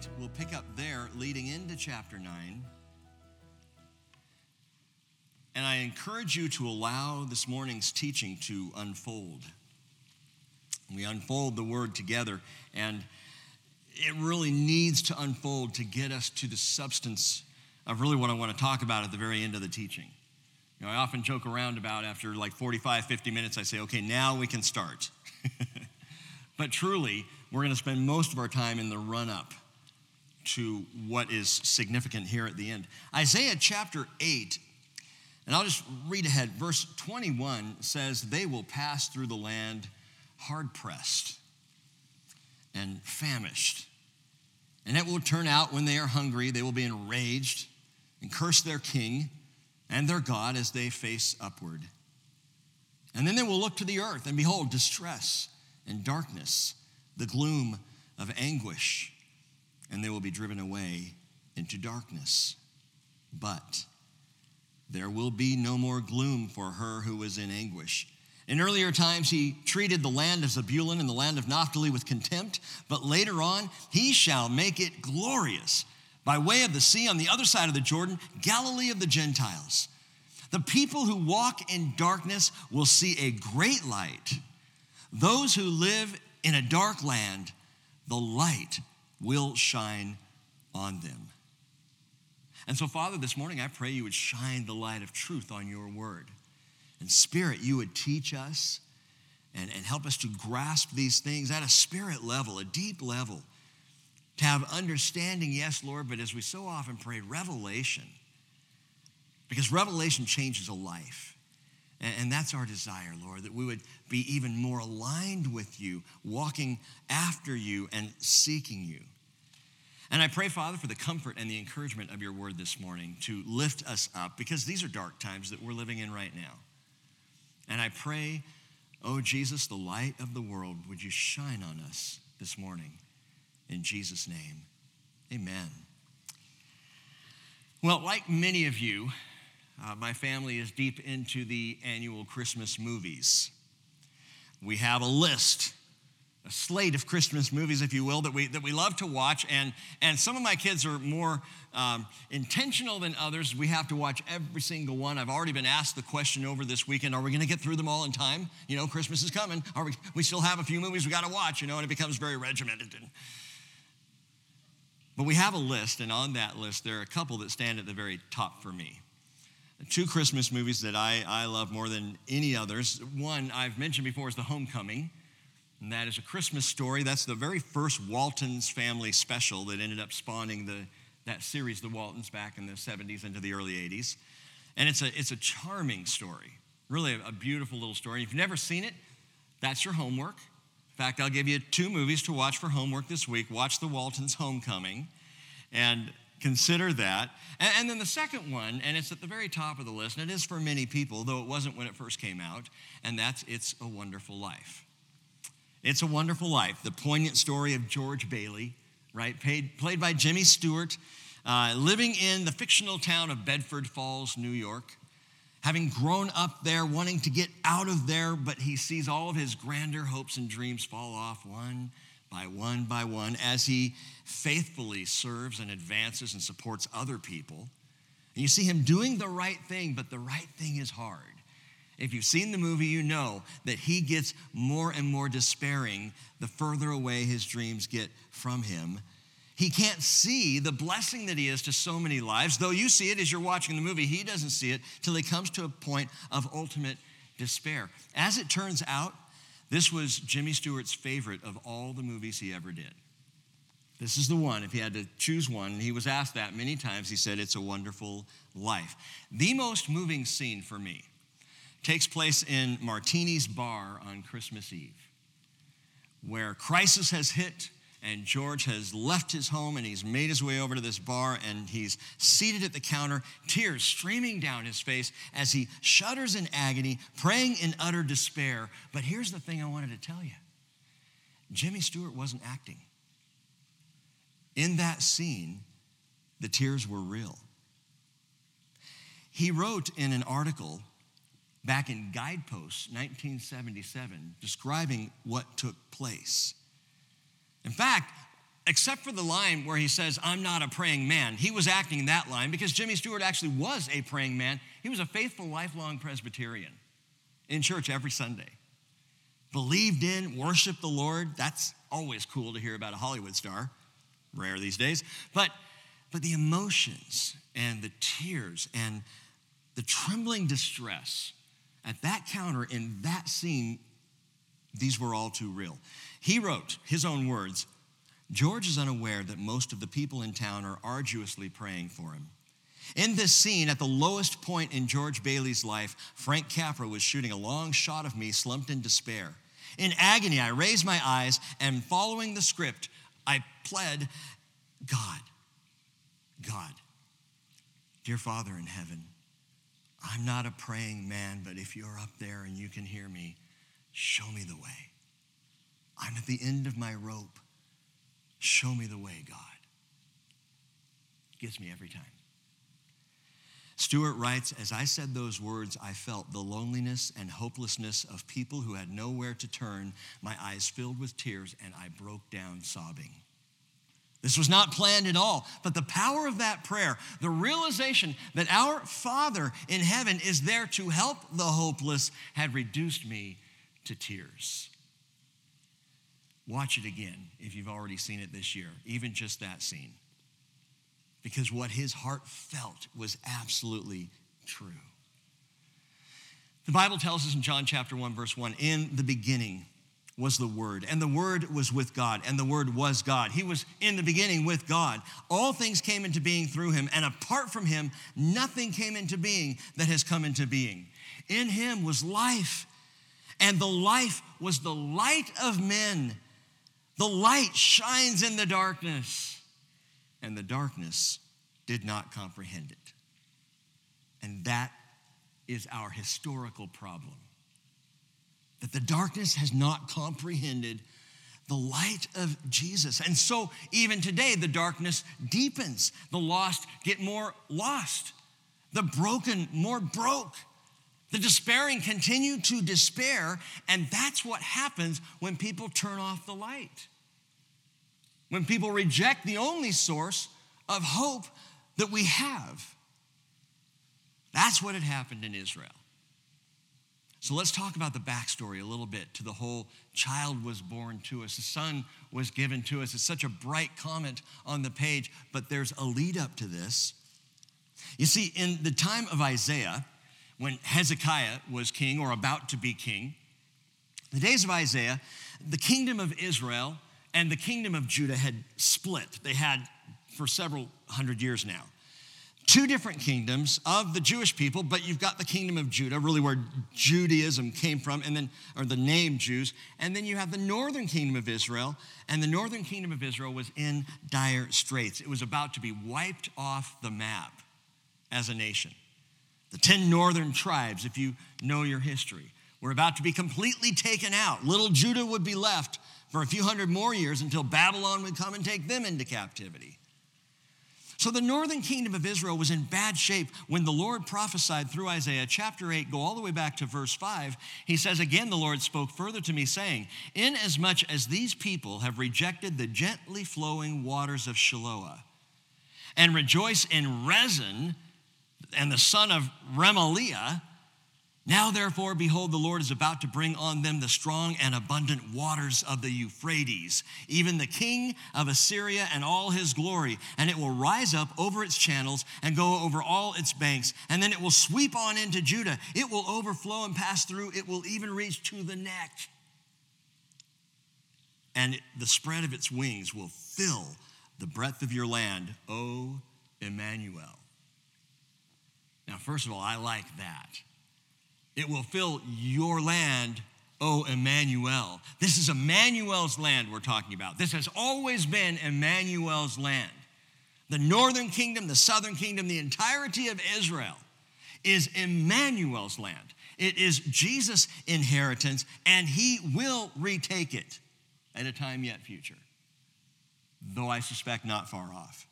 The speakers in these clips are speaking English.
chapter 8. We'll pick up there, leading into chapter 9. And I encourage you to allow this morning's teaching to unfold. We unfold the word together, and it really needs to unfold to get us to the substance of really what I want to talk about at the very end of the teaching. You know, I often joke around about after like 45, 50 minutes, I say, okay, now we can start. but truly, we're going to spend most of our time in the run up to what is significant here at the end. Isaiah chapter 8, and I'll just read ahead. Verse 21 says, They will pass through the land hard pressed and famished. And it will turn out when they are hungry, they will be enraged and curse their king and their God as they face upward. And then they will look to the earth and behold distress and darkness the gloom of anguish, and they will be driven away into darkness. But there will be no more gloom for her who is in anguish. In earlier times, he treated the land of Zebulun and the land of Naphtali with contempt, but later on, he shall make it glorious by way of the sea on the other side of the Jordan, Galilee of the Gentiles. The people who walk in darkness will see a great light. Those who live in a dark land, the light will shine on them. And so, Father, this morning I pray you would shine the light of truth on your word. And Spirit, you would teach us and, and help us to grasp these things at a spirit level, a deep level, to have understanding, yes, Lord, but as we so often pray, revelation. Because revelation changes a life. And that's our desire, Lord, that we would be even more aligned with you, walking after you and seeking you. And I pray, Father, for the comfort and the encouragement of your word this morning to lift us up because these are dark times that we're living in right now. And I pray, oh Jesus, the light of the world, would you shine on us this morning? In Jesus' name, amen. Well, like many of you, uh, my family is deep into the annual Christmas movies. We have a list, a slate of Christmas movies, if you will, that we, that we love to watch. And, and some of my kids are more um, intentional than others. We have to watch every single one. I've already been asked the question over this weekend are we going to get through them all in time? You know, Christmas is coming. Are we, we still have a few movies we got to watch, you know, and it becomes very regimented. And, but we have a list, and on that list, there are a couple that stand at the very top for me two Christmas movies that I, I love more than any others. One I've mentioned before is The Homecoming, and that is a Christmas story. That's the very first Walton's family special that ended up spawning the, that series, The Waltons, back in the 70s into the early 80s. And it's a, it's a charming story, really a, a beautiful little story. If you've never seen it, that's your homework. In fact, I'll give you two movies to watch for homework this week. Watch The Waltons' Homecoming. And consider that. And, and, then the second one, and it's at the very top of the list, and it is for many people, though it wasn't when it first came out, and that's It's a Wonderful Life. It's a Wonderful Life, the poignant story of George Bailey, right? Paid, played by Jimmy Stewart, uh, living in the fictional town of Bedford Falls, New York. Having grown up there, wanting to get out of there, but he sees all of his grander hopes and dreams fall off one by one by one as he faithfully serves and advances and supports other people. And you see him doing the right thing, but the right thing is hard. If you've seen the movie, you know that he gets more and more despairing the further away his dreams get from him. He can't see the blessing that he is to so many lives. Though you see it as you're watching the movie, he doesn't see it till he comes to a point of ultimate despair. As it turns out, this was Jimmy Stewart's favorite of all the movies he ever did. This is the one, if he had to choose one, and he was asked that many times, he said, It's a wonderful life. The most moving scene for me takes place in Martini's bar on Christmas Eve, where crisis has hit and George has left his home and he's made his way over to this bar and he's seated at the counter, tears streaming down his face as he shudders in agony, praying in utter despair. But here's the thing I wanted to tell you Jimmy Stewart wasn't acting. In that scene, the tears were real. He wrote in an article back in Guideposts, 1977, describing what took place. In fact, except for the line where he says, I'm not a praying man. He was acting in that line because Jimmy Stewart actually was a praying man. He was a faithful, lifelong Presbyterian in church every Sunday. Believed in, worshiped the Lord. That's always cool to hear about a Hollywood star. Rare these days. But, but the emotions and the tears and the trembling distress at that counter in that scene, these were all too real. He wrote his own words George is unaware that most of the people in town are arduously praying for him. In this scene, at the lowest point in George Bailey's life, Frank Capra was shooting a long shot of me, slumped in despair. In agony, I raised my eyes and, following the script, I pled, God, God, dear Father in heaven, I'm not a praying man, but if you're up there and you can hear me, show me the way. I'm at the end of my rope. Show me the way, God. Gets me every time. Stewart writes, As I said those words, I felt the loneliness and hopelessness of people who had nowhere to turn. My eyes filled with tears, and I broke down sobbing. This was not planned at all, but the power of that prayer, the realization that our Father in heaven is there to help the hopeless, had reduced me to tears. Watch it again if you've already seen it this year, even just that scene. Because what his heart felt was absolutely true. The Bible tells us in John chapter 1, verse 1 in the beginning was the Word, and the Word was with God, and the Word was God. He was in the beginning with God. All things came into being through him, and apart from him, nothing came into being that has come into being. In him was life, and the life was the light of men. The light shines in the darkness, and the darkness did not comprehend it. And that is our historical problem that the darkness has not comprehended the light of Jesus. And so, even today, the darkness deepens. The lost get more lost, the broken more broke. The despairing continue to despair, and that's what happens when people turn off the light. When people reject the only source of hope that we have. That's what had happened in Israel. So let's talk about the backstory a little bit to the whole child was born to us, the son was given to us. It's such a bright comment on the page, but there's a lead up to this. You see, in the time of Isaiah, when Hezekiah was king or about to be king, the days of Isaiah, the kingdom of Israel and the kingdom of Judah had split. They had for several hundred years now two different kingdoms of the Jewish people, but you've got the kingdom of Judah, really where Judaism came from, and then, or the name Jews, and then you have the northern kingdom of Israel, and the northern kingdom of Israel was in dire straits. It was about to be wiped off the map as a nation. The 10 northern tribes, if you know your history, were about to be completely taken out. Little Judah would be left for a few hundred more years until Babylon would come and take them into captivity. So the northern kingdom of Israel was in bad shape when the Lord prophesied through Isaiah chapter 8, go all the way back to verse 5. He says, Again, the Lord spoke further to me, saying, Inasmuch as these people have rejected the gently flowing waters of Shiloah and rejoice in Rezin and the son of Remaliah, now, therefore, behold, the Lord is about to bring on them the strong and abundant waters of the Euphrates, even the king of Assyria and all his glory. And it will rise up over its channels and go over all its banks. And then it will sweep on into Judah. It will overflow and pass through. It will even reach to the neck. And the spread of its wings will fill the breadth of your land, O Emmanuel. Now, first of all, I like that. It will fill your land, O Emmanuel. This is Emmanuel's land we're talking about. This has always been Emmanuel's land. The northern kingdom, the southern kingdom, the entirety of Israel is Emmanuel's land. It is Jesus' inheritance, and he will retake it at a time yet future, though I suspect not far off.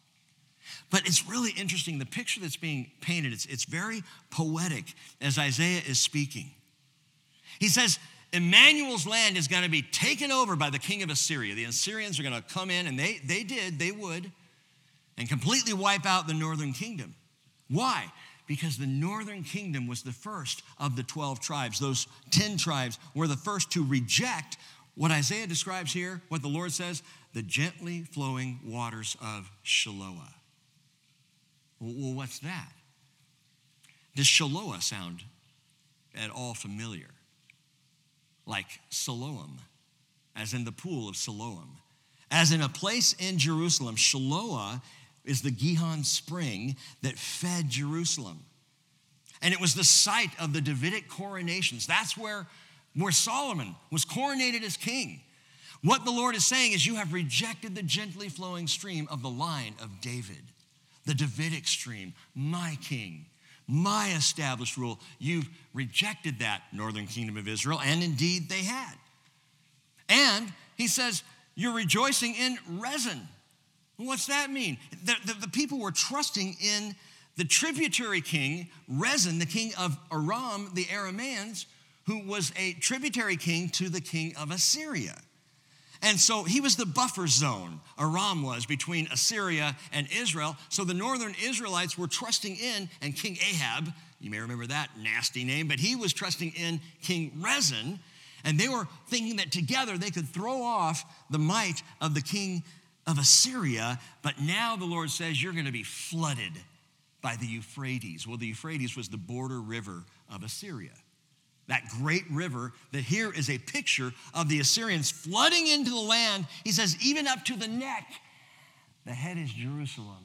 But it's really interesting, the picture that's being painted, it's, it's very poetic as Isaiah is speaking. He says, Emmanuel's land is going to be taken over by the king of Assyria. The Assyrians are going to come in, and they, they did, they would, and completely wipe out the northern kingdom. Why? Because the northern kingdom was the first of the 12 tribes. Those 10 tribes were the first to reject what Isaiah describes here, what the Lord says, the gently flowing waters of Shiloah. Well, what's that? Does Shiloah sound at all familiar? Like Siloam, as in the pool of Siloam. As in a place in Jerusalem, Shiloah is the Gihon spring that fed Jerusalem. And it was the site of the Davidic coronations. That's where, where Solomon was coronated as king. What the Lord is saying is, You have rejected the gently flowing stream of the line of David, the Davidic stream, my king, my established rule. You've rejected that northern kingdom of Israel, and indeed they had. And he says, You're rejoicing in Rezin. What's that mean? The, the, the people were trusting in the tributary king, Rezin, the king of Aram, the Arameans, who was a tributary king to the king of Assyria. And so he was the buffer zone, Aram was, between Assyria and Israel. So the northern Israelites were trusting in, and King Ahab, you may remember that nasty name, but he was trusting in King Rezin. And they were thinking that together they could throw off the might of the king of Assyria. But now the Lord says, You're going to be flooded by the Euphrates. Well, the Euphrates was the border river of Assyria that great river, that here is a picture of the Assyrians flooding into the land. He says, even up to the neck. The head is Jerusalem.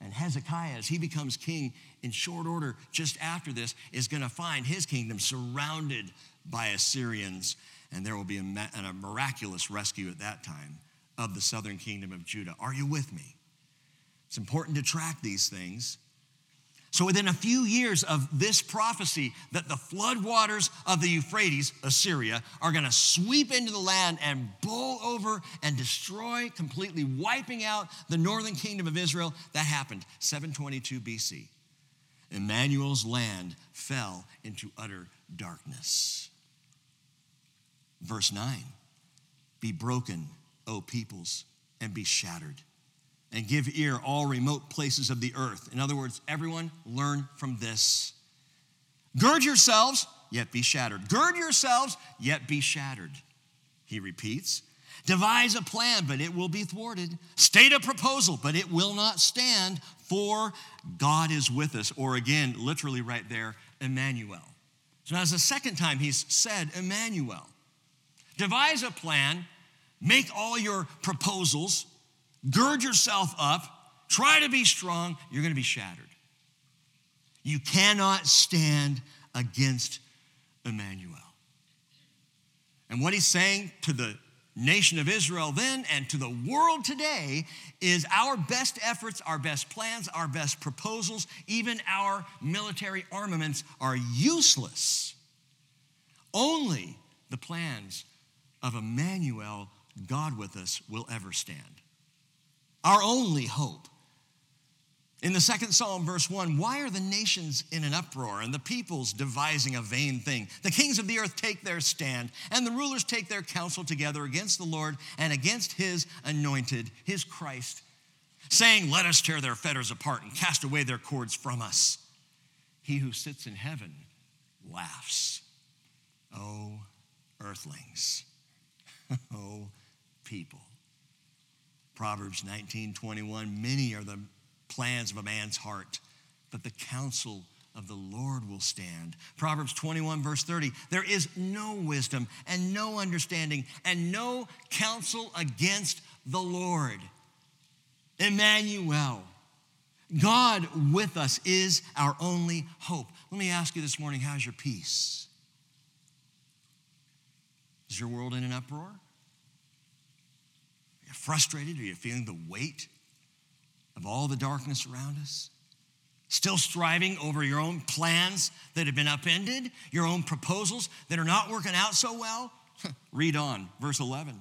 And Hezekiah, as he becomes king in short order just after this, is going to find his kingdom surrounded by Assyrians. And there will be a, a miraculous rescue at that time of the southern kingdom of Judah. Are you with me? It's important to track these things. So, within a few years of this prophecy, that the floodwaters of the Euphrates, Assyria, are going to sweep into the land and bowl over and destroy, completely wiping out the northern kingdom of Israel, that happened 722 BC. Emmanuel's land fell into utter darkness. Verse 9 Be broken, O peoples, and be shattered and give ear all remote places of the earth. In other words, everyone learn from this. Gird yourselves, yet be shattered. Gird yourselves, yet be shattered. He repeats. Devise a plan, but it will be thwarted. State a proposal, but it will not stand, for God is with us. Or again, literally right there, Emmanuel. So now it's the second time he's said Emmanuel. Devise a plan, make all your proposals, gird yourself up, try to be strong, you're going to be shattered. You cannot stand against Emmanuel. And what he's saying to the nation of Israel then and to the world today is our best efforts, our best plans, our best proposals, even our military armaments are useless. Only the plans of Emmanuel, God with us, will ever stand our only hope. In the second Psalm, verse 1, why are the nations in an uproar and the peoples devising a vain thing? The kings of the earth take their stand, and the rulers take their counsel together against the Lord and against his anointed, his Christ, saying, Let us tear their fetters apart and cast away their cords from us. He who sits in heaven laughs. Oh, earthlings. oh, people. Proverbs 19 21, many are the plans of a man's heart, but the counsel of the Lord will stand. Proverbs 21, verse 30 there is no wisdom and no understanding and no counsel against the Lord. Emmanuel. God with us is our only hope. Let me ask you this morning how's your peace? Is your world in an uproar? Frustrated? Are you feeling the weight of all the darkness around us? Still striving over your own plans that have been upended, your own proposals that are not working out so well? Read on, verse 11.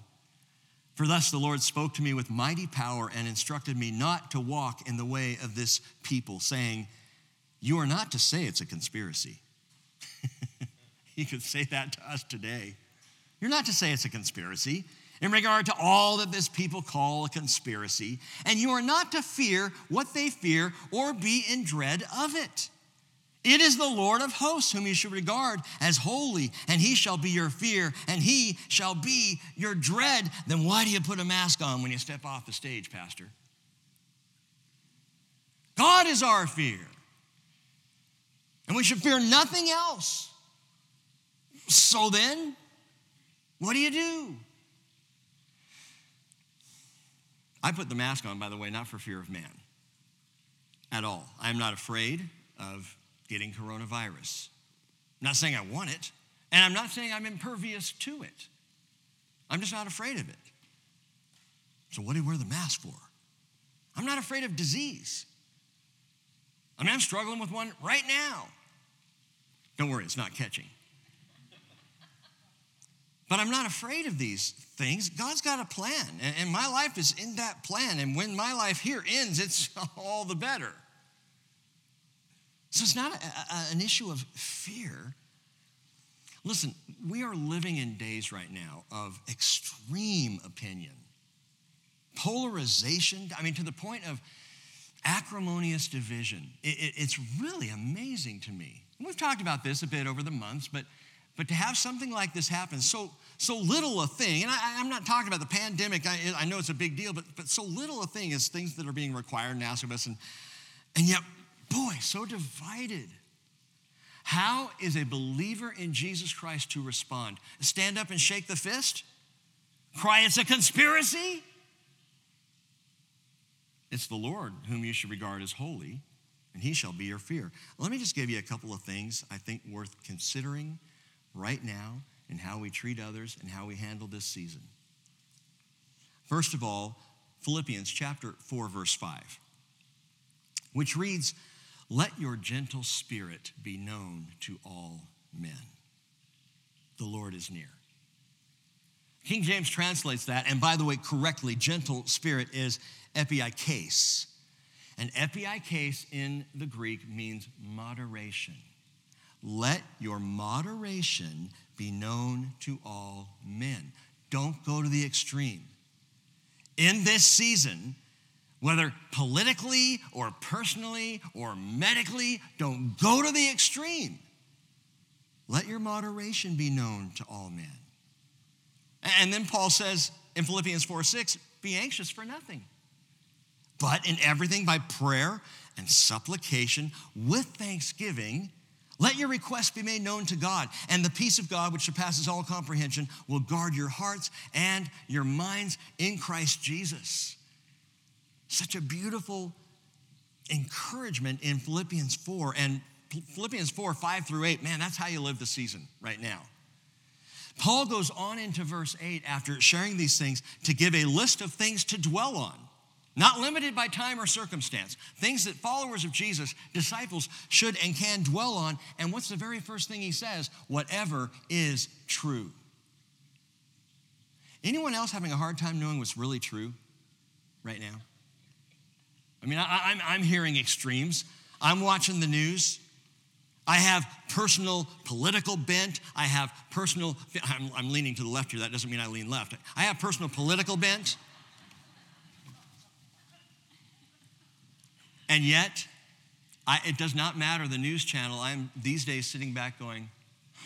For thus the Lord spoke to me with mighty power and instructed me not to walk in the way of this people, saying, You are not to say it's a conspiracy. He could say that to us today. You're not to say it's a conspiracy in regard to all that this people call a conspiracy, and you are not to fear what they fear or be in dread of it. It is the Lord of hosts whom you should regard as holy, and he shall be your fear, and he shall be your dread. Then why do you put a mask on when you step off the stage, Pastor? God is our fear. And we should fear nothing else. So then, what do you do? I put the mask on, by the way, not for fear of man at all. I'm not afraid of getting coronavirus. I'm not saying I want it, and I'm not saying I'm impervious to it. I'm just not afraid of it. So, what do you wear the mask for? I'm not afraid of disease. I mean, I'm struggling with one right now. Don't worry, it's not catching. But I'm not afraid of these things. God's got a plan, and my life is in that plan. And when my life here ends, it's all the better. So it's not a, a, an issue of fear. Listen, we are living in days right now of extreme opinion, polarization, I mean, to the point of acrimonious division. It, it, it's really amazing to me. We've talked about this a bit over the months, but, but to have something like this happen, so, so little a thing, and I, am not talking about the pandemic, I, I know it's a big deal, but, but so little a thing is things that are being required asked of us, and, and yet boy, so divided. How is a believer in Jesus Christ to respond? Stand up and shake the fist? Cry, it's a conspiracy? It's the Lord whom you should regard as holy, and he shall be your fear. Let me just give you a couple of things I think worth considering right now in how we treat others and how we handle this season. First of all, Philippians chapter 4, verse 5, which reads, let your gentle spirit be known to all men. The Lord is near. King James translates that, and by the way, correctly, gentle spirit is epieikes. And epieikes in the Greek means moderation. Let your moderation be known to all men. Don't go to the extreme. In this season, whether politically or personally or medically, don't go to the extreme. Let your moderation be known to all men. And then Paul says in Philippians 4 6, be anxious for nothing, but in everything by prayer and supplication with thanksgiving. Let your requests be made known to God, and the peace of God, which surpasses all comprehension, will guard your hearts and your minds in Christ Jesus. Such a beautiful encouragement in Philippians 4. And Philippians 4, 5 through 8, man, that's how you live the season right now. Paul goes on into verse 8 after sharing these things to give a list of things to dwell on, not limited by time or circumstance, things that followers of Jesus, disciples, should and can dwell on. And what's the very first thing he says? Whatever is true. Anyone else having a hard time knowing what's really true right now? I mean, I, am I'm, I'm hearing extremes. I'm watching the news. I have personal political bent. I have personal, I'm, I'm leaning to the left here. That doesn't mean I lean left. I have personal political bent. And yet, I, it does not matter the news channel. I'm these days sitting back going,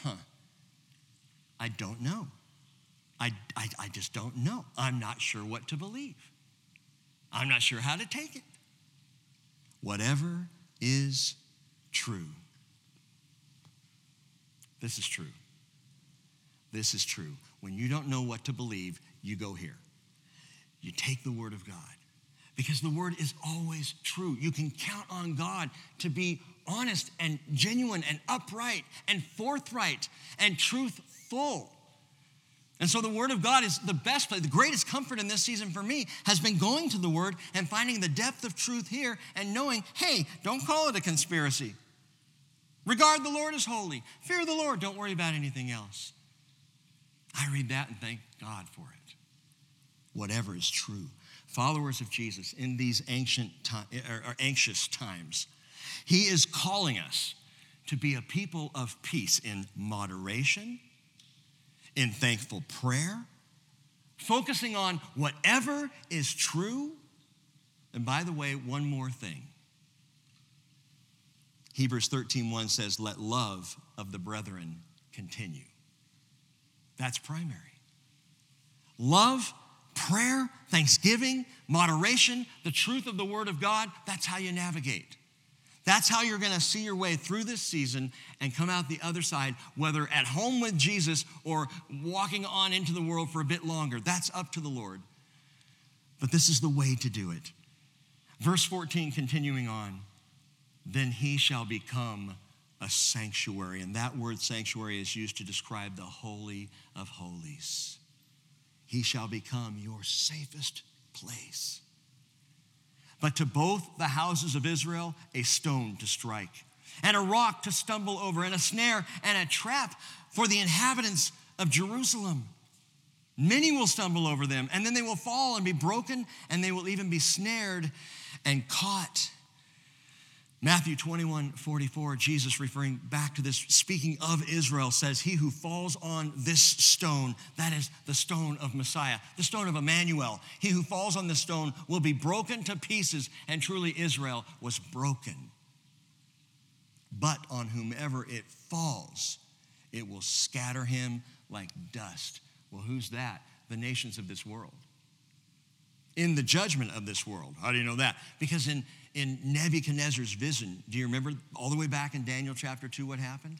huh, I don't know. I, I, I just don't know. I'm not sure what to believe. I'm not sure how to take it whatever is true. This is true. This is true. When you don't know what to believe, you go here. You take the Word of God because the Word is always true. You can count on God to be honest and genuine and upright and forthright and truthful. And so the Word of God is the best place. The greatest comfort in this season for me has been going to the Word and finding the depth of truth here and knowing, hey, don't call it a conspiracy. Regard the Lord as holy. Fear the Lord. Don't worry about anything else. I read that and thank God for it. Whatever is true. Followers of Jesus in these ancient time, or anxious times, He is calling us to be a people of peace in moderation, in thankful prayer, focusing on whatever is true. And by the way, one more thing. Hebrews 13:1 says, "Let love of the brethren continue." That's primary. Love, prayer, thanksgiving, moderation, the truth of the word of God, that's how you navigate. That's how you're going to see your way through this season and come out the other side, whether at home with Jesus or walking on into the world for a bit longer. That's up to the Lord. But this is the way to do it. Verse 14, continuing on, then he shall become a sanctuary. And that word sanctuary is used to describe the Holy of Holies. He shall become your safest place but to both the houses of Israel, a stone to strike, and a rock to stumble over, and a snare and a trap for the inhabitants of Jerusalem. Many will stumble over them, and then they will fall and be broken, and they will even be snared and caught. Matthew 21 44, Jesus referring back to this, speaking of Israel, says, He who falls on this stone, that is the stone of Messiah, the stone of Emmanuel, he who falls on this stone will be broken to pieces, and truly Israel was broken. But on whomever it falls, it will scatter him like dust. Well, who's that? The nations of this world. In the judgment of this world. How do you know that? Because in in Nebuchadnezzar's vision. Do you remember all the way back in Daniel chapter 2 what happened?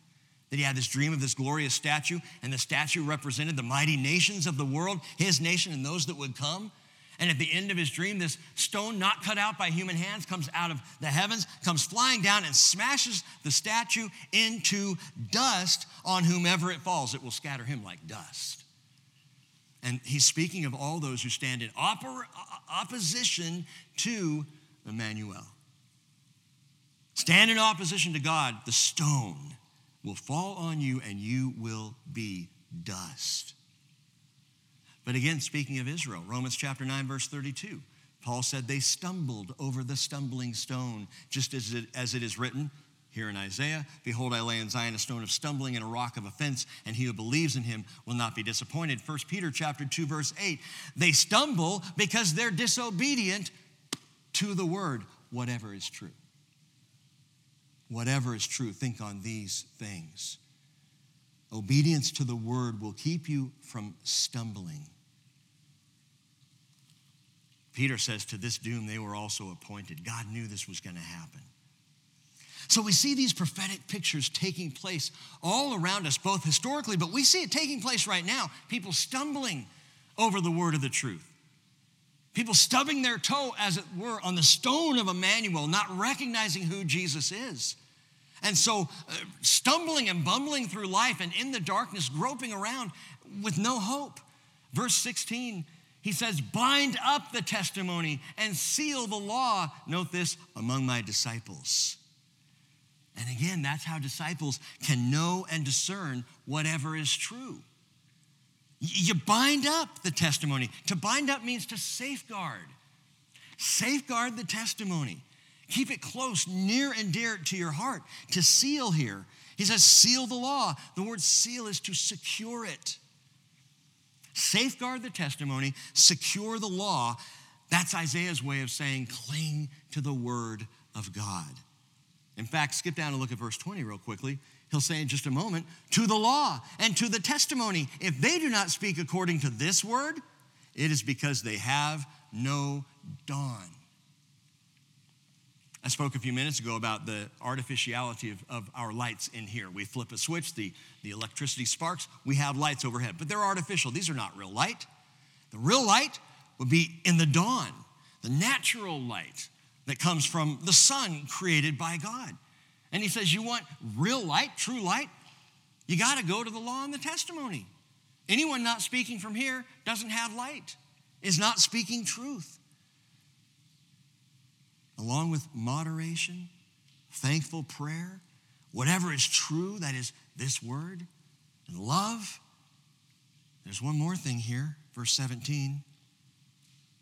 That he had this dream of this glorious statue, and the statue represented the mighty nations of the world, his nation, and those that would come. And at the end of his dream, this stone, not cut out by human hands, comes out of the heavens, comes flying down, and smashes the statue into dust on whomever it falls. It will scatter him like dust. And he's speaking of all those who stand in opposition to Emmanuel. Stand in opposition to God, the stone will fall on you and you will be dust. But again, speaking of Israel, Romans chapter 9, verse 32, Paul said they stumbled over the stumbling stone, just as it, as it is written here in Isaiah Behold, I lay in Zion a stone of stumbling and a rock of offense, and he who believes in him will not be disappointed. 1 Peter chapter 2, verse 8, they stumble because they're disobedient to the word, whatever is true. Whatever is true, think on these things. Obedience to the word will keep you from stumbling. Peter says, To this doom they were also appointed. God knew this was going to happen. So we see these prophetic pictures taking place all around us, both historically, but we see it taking place right now. People stumbling over the word of the truth. People stubbing their toe, as it were, on the stone of Emmanuel, not recognizing who Jesus is. And so, uh, stumbling and bumbling through life and in the darkness, groping around with no hope. Verse 16, he says, Bind up the testimony and seal the law, note this, among my disciples. And again, that's how disciples can know and discern whatever is true. You bind up the testimony. To bind up means to safeguard. Safeguard the testimony. Keep it close, near and dear to your heart. To seal here, he says, seal the law. The word seal is to secure it. Safeguard the testimony, secure the law. That's Isaiah's way of saying cling to the word of God. In fact, skip down and look at verse 20 real quickly he'll say in just a moment, to the law and to the testimony. If they do not speak according to this word, it is because they have no dawn. I spoke a few minutes ago about the artificiality of, of, our lights in here. We flip a switch, the, the electricity sparks, we have lights overhead, but they're artificial. These are not real light. The real light would be in the dawn, the natural light that comes from the sun created by God. And he says, You want real light, true light? You got to go to the law and the testimony. Anyone not speaking from here doesn't have light, is not speaking truth. Along with moderation, thankful prayer, whatever is true, that is this word, and love. There's one more thing here, verse 17.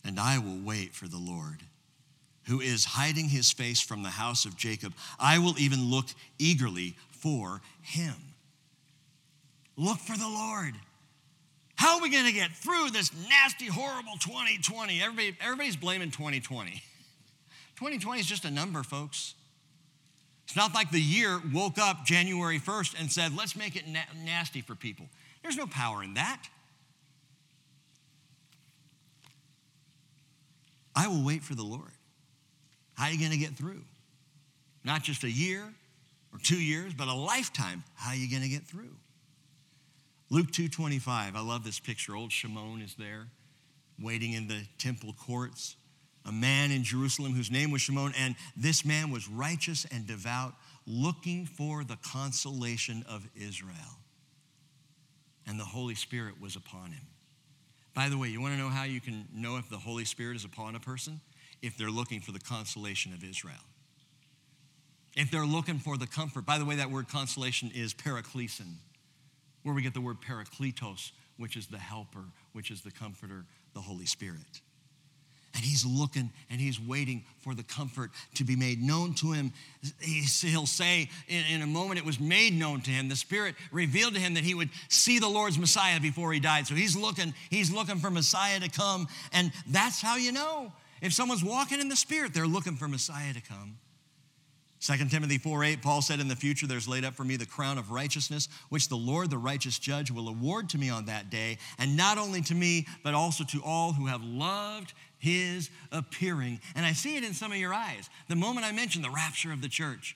And I will wait for the Lord who is hiding his face from the house of Jacob. I will even look eagerly for him. Look for the Lord. How are we going to get through this nasty, horrible 2020? Everybody, everybody's blaming 2020. 2020 is just a number, folks. It's not like the year woke up January 1st and said, let's make it na- nasty for people. There's no power in that. I will wait for the Lord. How are you going to get through? Not just a year or two years, but a lifetime. How are you going to get through? Luke 2:25. I love this picture. Old Shimon is there, waiting in the temple courts. A man in Jerusalem whose name was Shimon, and this man was righteous and devout, looking for the consolation of Israel. And the Holy Spirit was upon him. By the way, you want to know how you can know if the Holy Spirit is upon a person? If they're looking for the consolation of Israel. If they're looking for the comfort. By the way, that word consolation is paraklesin where we get the word parakletos, which is the helper, which is the comforter, the Holy Spirit. And he's looking and he's waiting for the comfort to be made known to him. He'll say in, a moment it was made known to him. The Spirit revealed to him that he would see the Lord's Messiah before he died. So he's looking, he's looking for Messiah to come. And that's how you know. If someone's walking in the Spirit, they're looking for Messiah to come. 2 Timothy 4 8, Paul said, In the future there's laid up for me the crown of righteousness, which the Lord, the righteous judge, will award to me on that day, and not only to me, but also to all who have loved his appearing. And I see it in some of your eyes. The moment I mention the rapture of the church,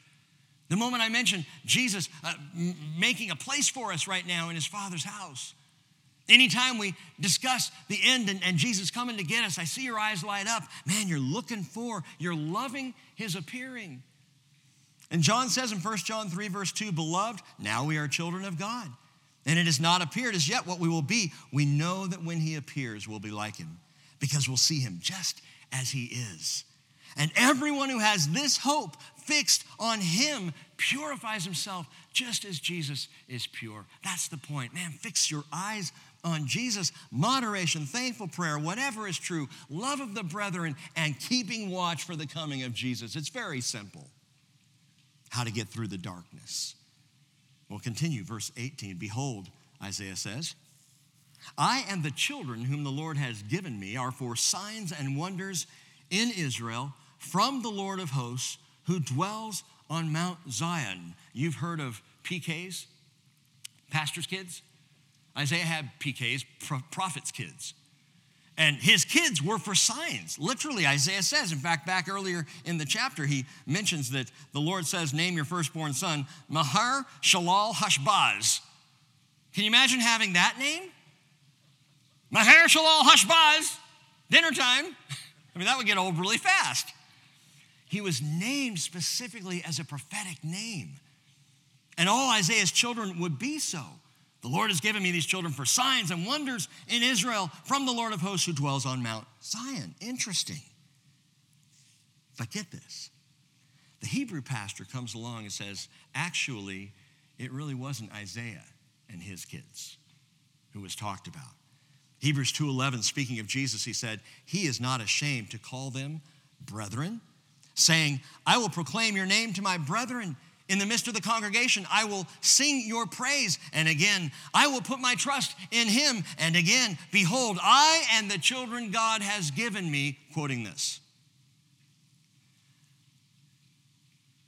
the moment I mention Jesus uh, m- making a place for us right now in his Father's house. Anytime we discuss the end and, and Jesus coming to get us, I see your eyes light up. Man, you're looking for, you're loving his appearing. And John says in 1 John 3, verse 2, Beloved, now we are children of God. And it has not appeared as yet what we will be. We know that when he appears, we'll be like him because we'll see him just as he is. And everyone who has this hope fixed on him purifies himself just as Jesus is pure. That's the point. Man, fix your eyes on Jesus. Moderation, thankful prayer, whatever is true, love of the brethren, and keeping watch for the coming of Jesus. It's very simple how to get through the darkness. We'll continue, verse 18. Behold, Isaiah says, I and the children whom the Lord has given me are for signs and wonders in Israel from the Lord of hosts who dwells on Mount Zion. You've heard of PKs, pastors' kids? Isaiah had PKs, prophets' kids. And his kids were for signs. Literally, Isaiah says, in fact, back earlier in the chapter, he mentions that the Lord says, Name your firstborn son, Mahar Shalal Hashbaz. Can you imagine having that name? Mahar Shalal Hashbaz, dinner time. I mean, that would get old really fast. He was named specifically as a prophetic name. And all Isaiah's children would be so. The Lord has given me these children for signs and wonders in Israel from the Lord of hosts who dwells on Mount Zion. Interesting. But get this the Hebrew pastor comes along and says, actually, it really wasn't Isaiah and his kids who was talked about. Hebrews 2:11 speaking of Jesus he said he is not ashamed to call them brethren saying I will proclaim your name to my brethren in the midst of the congregation. I will sing your praise. And again, I will put my trust in him. And again, behold, I and the children God has given me, quoting this.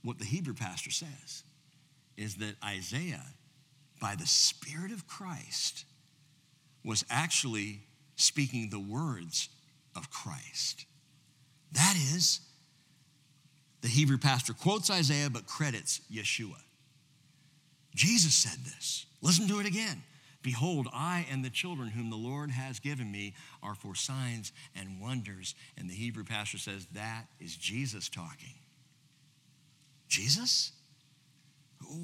What the Hebrew pastor says is that Isaiah, by the Spirit of Christ, was actually speaking the words of Christ. That is, the Hebrew pastor quotes Isaiah but credits Yeshua. Jesus said this. Listen to it again. Behold, I and the children whom the Lord has given me are for signs and wonders. And the Hebrew pastor says that is Jesus talking. Jesus?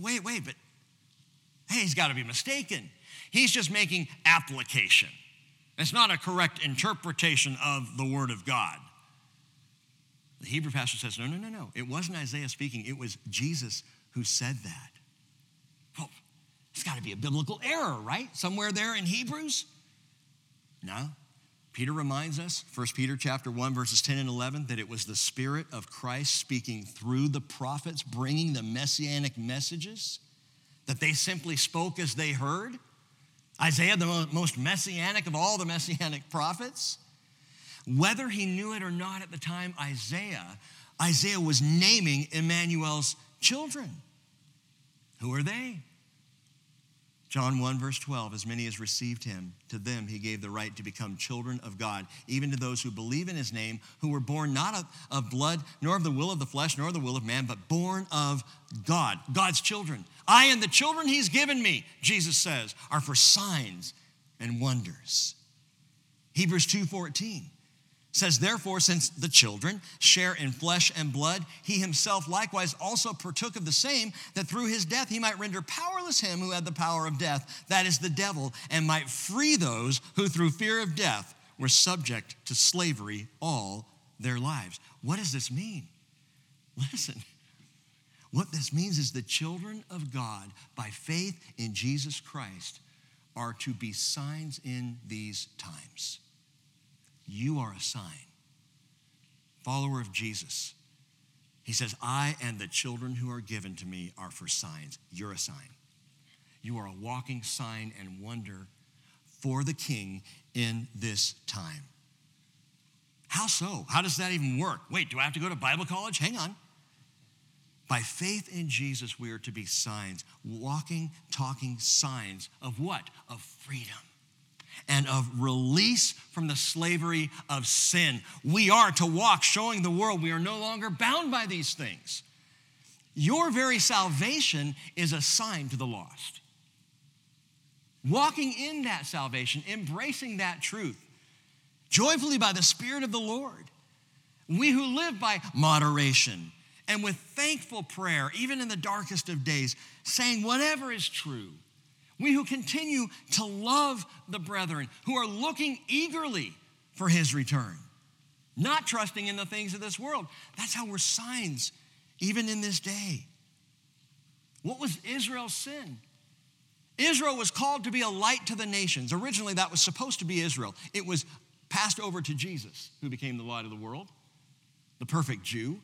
Wait, wait, but hey, he's got to be mistaken. He's just making application. It's not a correct interpretation of the Word of God. The Hebrew pastor says, no, no, no, no. It wasn't Isaiah speaking, it was Jesus who said that. Well, it's got to be a biblical error, right? Somewhere there in Hebrews? No. Peter reminds us, 1 Peter chapter 1 verses 10 and 11, that it was the spirit of Christ speaking through the prophets bringing the messianic messages. that they simply spoke as they heard? Isaiah, the most messianic of all the messianic prophets? Whether he knew it or not at the time, Isaiah, Isaiah was naming Emmanuel's children. Who are they? John 1, verse 12, as many as received him, to them he gave the right to become children of God, even to those who believe in his name, who were born not of, of blood, nor of the will of the flesh, nor the will of man, but born of God, God's children. I and the children he's given me, Jesus says, are for signs and wonders. Hebrews 2:14 says, Therefore, since the children share in flesh and blood, he himself likewise also partook of the same, that through his death he might render powerless him who had the power of death, that is the devil, and might free those who through fear of death were subject to slavery all their lives. What does this mean? Listen. What this means is the children of God, by faith in Jesus Christ, are to be signs in these times. You are a sign. Follower of Jesus. He says, I and the children who are given to me are for signs. You're a sign. You are a walking sign and wonder for the king in this time. How so? How does that even work? Wait, do I have to go to Bible college? Hang on. By faith in Jesus, we are to be signs, walking, talking signs of what? Of freedom and of release from the slavery of sin. We are to walk showing the world we are no longer bound by these things. Your very salvation is a sign to the lost. Walking in that salvation, embracing that truth, joyfully by the Spirit of the Lord. We who live by moderation and with thankful prayer, even in the darkest of days, saying whatever is true we who continue to love the brethren, who are looking eagerly for his return, not trusting in the things of this world. That's how we're signs, even in this day. What was Israel's sin? Israel was called to be a light to the nations. Originally, that was supposed to be Israel. It was passed over to Jesus, who became the light of the world, the perfect Jew.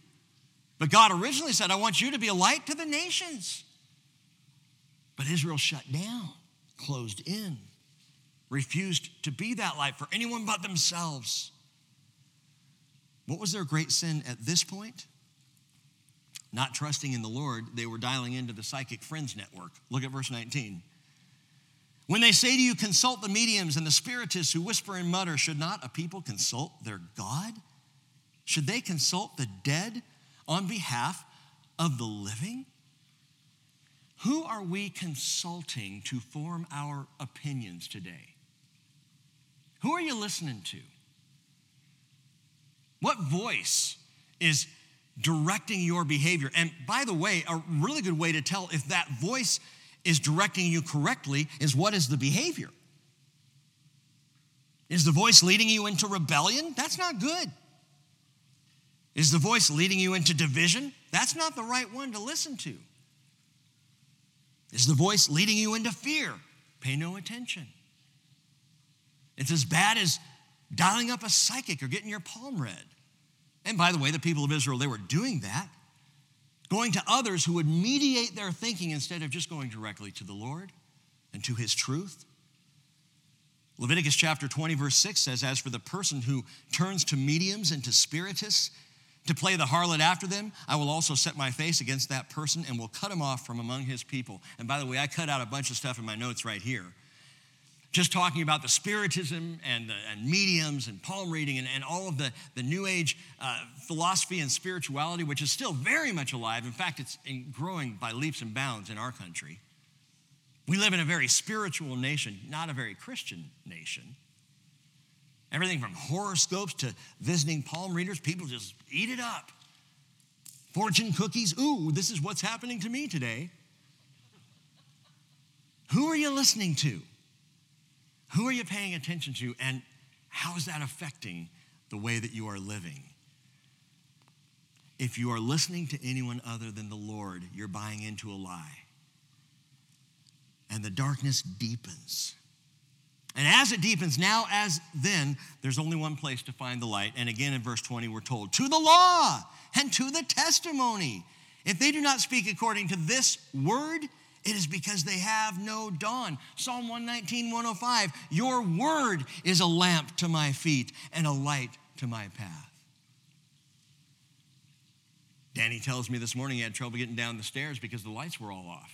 But God originally said, I want you to be a light to the nations. But Israel shut down, closed in, refused to be that light for anyone but themselves. What was their great sin at this point? Not trusting in the Lord, they were dialing into the psychic friends network. Look at verse 19. When they say to you, consult the mediums and the spiritists who whisper and mutter, should not a people consult their God? Should they consult the dead on behalf of the living? Who are we consulting to form our opinions today? Who are you listening to? What voice is directing your behavior? And by the way, a really good way to tell if that voice is directing you correctly is what is the behavior? Is the voice leading you into rebellion? That's not good. Is the voice leading you into division? That's not the right one to listen to. Is the voice leading you into fear? Pay no attention. It's as bad as dialing up a psychic or getting your palm read. And by the way, the people of Israel, they were doing that, going to others who would mediate their thinking instead of just going directly to the Lord and to his truth. Leviticus chapter 20, verse 6 says, As for the person who turns to mediums and to spiritists to play the harlot after them, I will also set my face against that person and will cut him off from among his people. And by the way, I cut out a bunch of stuff in my notes right here. Just talking about the spiritism and, the, and mediums and palm reading and, and all of the, the New Age uh, philosophy and spirituality, which is still very much alive. In fact, it's growing by leaps and bounds in our country. We live in a very spiritual nation, not a very Christian nation. Everything from horoscopes to visiting palm readers, people just eat it up. Fortune cookies, ooh, this is what's happening to me today. Who are you listening to? Who are you paying attention to? And how is that affecting the way that you are living? If you are listening to anyone other than the Lord, you're buying into a lie. And the darkness deepens. And as it deepens, now as then, there's only one place to find the light. And again in verse 20, we're told, to the law and to the testimony. If they do not speak according to this word, It is because they have no dawn. Psalm 119, 105 Your word is a lamp to my feet and a light to my path. Danny tells me this morning he had trouble getting down the stairs because the lights were all off.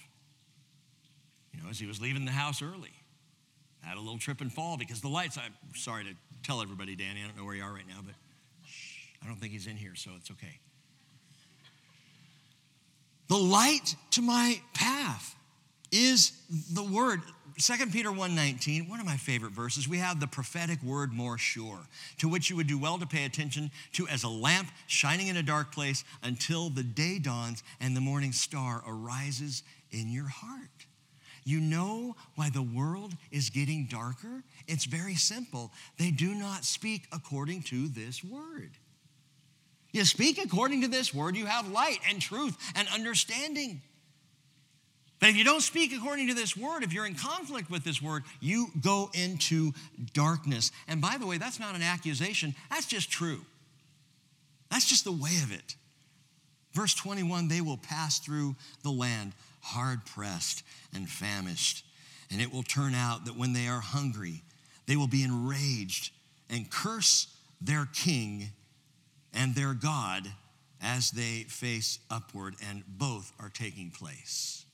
You know, as he was leaving the house early. Had a little trip and fall because the lights, I'm sorry to tell everybody, Danny, I don't know where you are right now, but I don't think he's in here, so it's okay. The light to my path is the word. 2 Peter 1:19, one of my favorite verses, we have the prophetic word more sure, to which you would do well to pay attention to as a lamp shining in a dark place until the day dawns and the morning star arises in your heart. You know why the world is getting darker? It's very simple. They do not speak according to this word. You speak according to this word, you have light and truth and understanding. But if you don't speak according to this word, if you're in conflict with this word, you go into darkness. And by the way, that's not an accusation, that's just true. That's just the way of it. Verse 21 they will pass through the land hard pressed and famished. And it will turn out that when they are hungry, they will be enraged and curse their king and their God as they face upward, and both are taking place.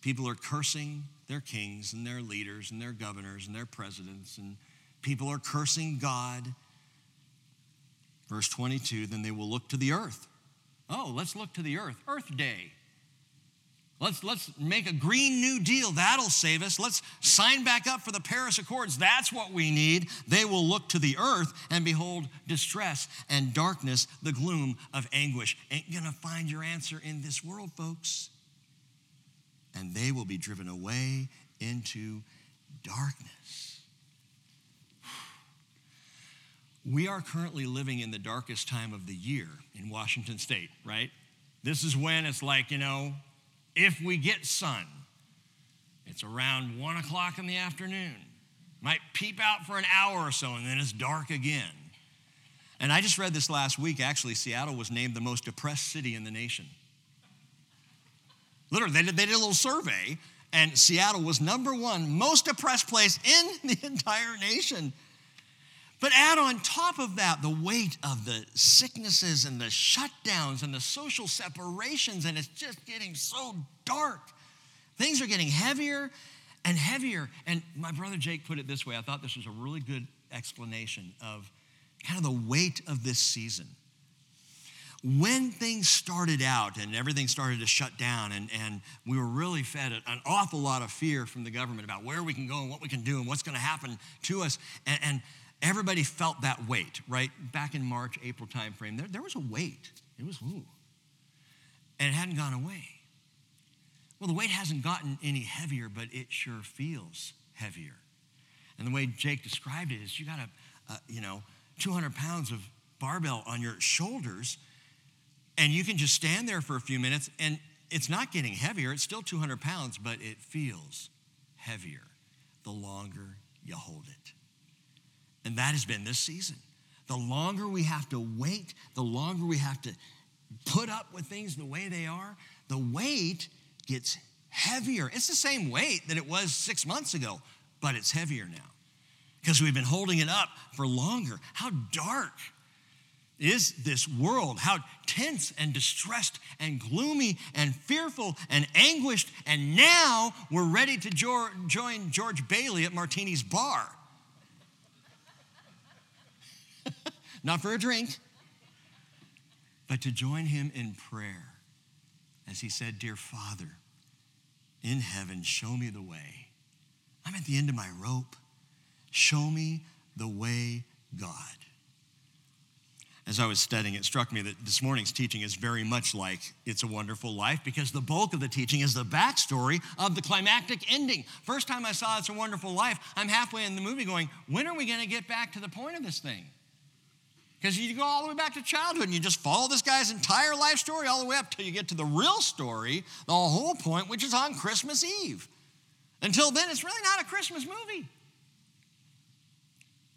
People are cursing their kings and their leaders and their governors and their presidents, and people are cursing God. Verse 22 then they will look to the earth. Oh, let's look to the earth. Earth Day. Let's, let's make a Green New Deal. That'll save us. Let's sign back up for the Paris Accords. That's what we need. They will look to the earth and behold distress and darkness, the gloom of anguish. Ain't gonna find your answer in this world, folks. And they will be driven away into darkness. We are currently living in the darkest time of the year in Washington state, right? This is when it's like, you know, if we get sun. It's around one o'clock in the afternoon. Might peep out for an hour or so, and then it's dark again. And I just read this last week. Actually, Seattle was named the most depressed city in the nation. Literally, they did, they did a little survey, and Seattle was number one most depressed place in the entire nation. But add on top of that the weight of the sicknesses and the shutdowns and the social separations, and it's just getting so dark. Things are getting heavier and heavier. And my brother Jake put it this way I thought this was a really good explanation of kind of the weight of this season. When things started out and everything started to shut down, and, and we were really fed an awful lot of fear from the government about where we can go and what we can do and what's going to happen to us. and, and everybody felt that weight, right? Back in March, April timeframe, there, there was a weight. It was, ooh. And it hadn't gone away. Well, the weight hasn't gotten any heavier, but it sure feels heavier. And the way Jake described it is you got a, you know, 200 pounds of barbell on your shoulders, and you can just stand there for a few minutes, and it's not getting heavier. It's still 200 pounds, but it feels heavier the longer you hold it. And that has been this season. The longer we have to wait, the longer we have to put up with things the way they are, the weight gets heavier. It's the same weight that it was six months ago, but it's heavier now because we've been holding it up for longer. How dark is this world? How tense and distressed and gloomy and fearful and anguished. And now we're ready to join George Bailey at Martini's bar. Not for a drink, but to join him in prayer as he said, Dear Father, in heaven, show me the way. I'm at the end of my rope. Show me the way, God. As I was studying, it struck me that this morning's teaching is very much like It's a Wonderful Life because the bulk of the teaching is the backstory of the climactic ending. First time I saw It's a Wonderful Life, I'm halfway in the movie going, when are we going to get back to the point of this thing? Because you go all the way back to childhood and you just follow this guy's entire life story all the way up till you get to the real story, the whole point, which is on Christmas Eve. Until then, it's really not a Christmas movie.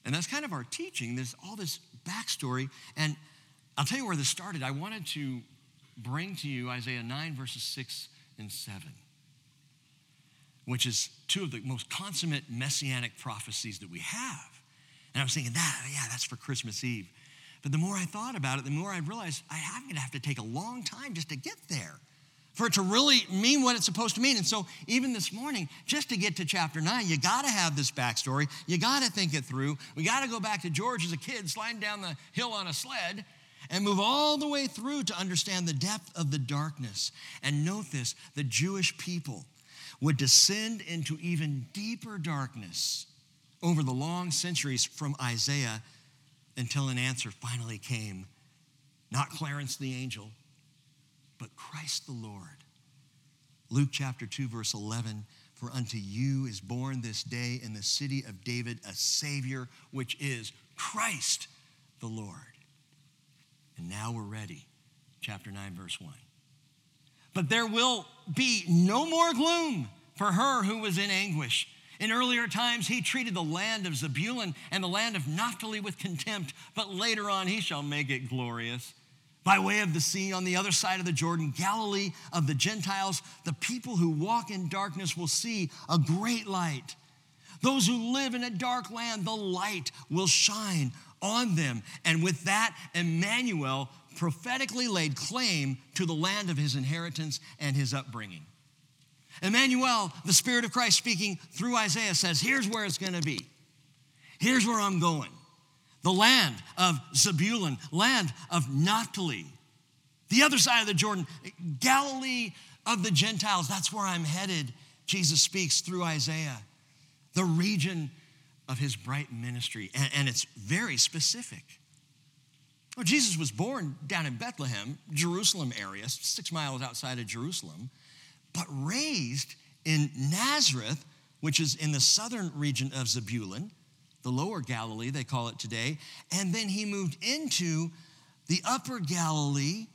And that's kind of our teaching. There's all this backstory. And I'll tell you where this started. I wanted to bring to you Isaiah 9, verses 6 and 7. which is two of the most consummate messianic prophecies that we have. And I was thinking, that, yeah, that's for Christmas Eve. But the more I thought about it, the more I realized I am going to have to take a long time just to get there for it to really mean what it's supposed to mean. And so, even this morning, just to get to chapter nine, you got to have this backstory. You got to think it through. We got to go back to George as a kid sliding down the hill on a sled and move all the way through to understand the depth of the darkness. And note this the Jewish people would descend into even deeper darkness over the long centuries from Isaiah until an answer finally came. Not Clarence the angel, but Christ the Lord. Luke chapter 2, verse 11 For unto you is born this day in the city of David a Savior, which is Christ the Lord. And now we're ready. Chapter 9, verse 1. But there will be no more gloom for her who was in anguish. In earlier times, he treated the land of Zebulun and the land of Naphtali with contempt, but later on, he shall make it glorious. By way of the sea on the other side of the Jordan, Galilee of the Gentiles, the people who walk in darkness will see a great light. Those who live in a dark land, the light will shine on them. And with that, Emmanuel prophetically laid claim to the land of his inheritance and his upbringing. Emmanuel, the Spirit of Christ speaking through Isaiah, says, Here's where it's going to be. Here's where I'm going. The land of Zebulun, land of Naphtali. The other side of the Jordan, Galilee of the Gentiles. That's where I'm headed. Jesus speaks through Isaiah. The region of his bright ministry. And, and it's very specific. Well, Jesus was born down in Bethlehem, Jerusalem area, six miles outside of Jerusalem but raised in Nazareth, which is in the southern region of Zebulun, the lower Galilee, they call it today. And then he moved into the upper Galilee,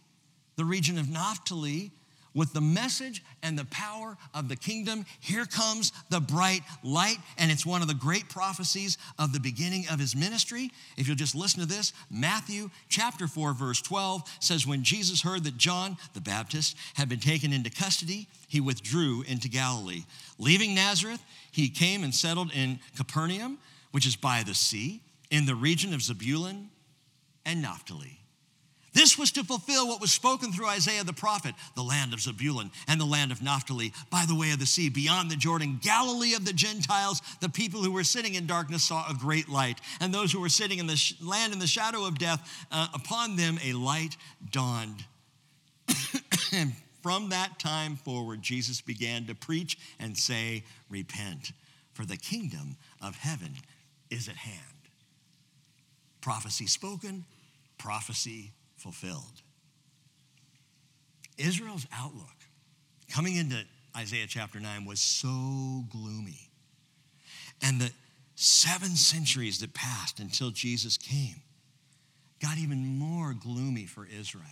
the region of Naphtali, with the message and the power of the kingdom. Here comes the bright light, and it's one of the great prophecies of the beginning of his ministry. If you'll just listen to this, Matthew chapter 4, verse 12 says, When Jesus heard that John the Baptist had been taken into custody, he withdrew into Galilee. Leaving Nazareth, he came and settled in Capernaum, which is by the sea, in the region of Zebulun and Naphtali this was to fulfill what was spoken through Isaiah the prophet the land of Zebulun and the land of Naphtali by the way of the sea, beyond the Jordan, Galilee of the Gentiles. The people who were sitting in darkness saw a great light, and those who were sitting in the sh- land in the shadow of death, uh, upon them a light dawned. and from that time forward, Jesus began to preach and say, Repent, for the kingdom of heaven is at hand. Prophecy spoken, prophecy fulfilled. Israel's outlook coming into Isaiah chapter 9 was so gloomy. And the seven centuries that passed until Jesus came got even more gloomy for Israel.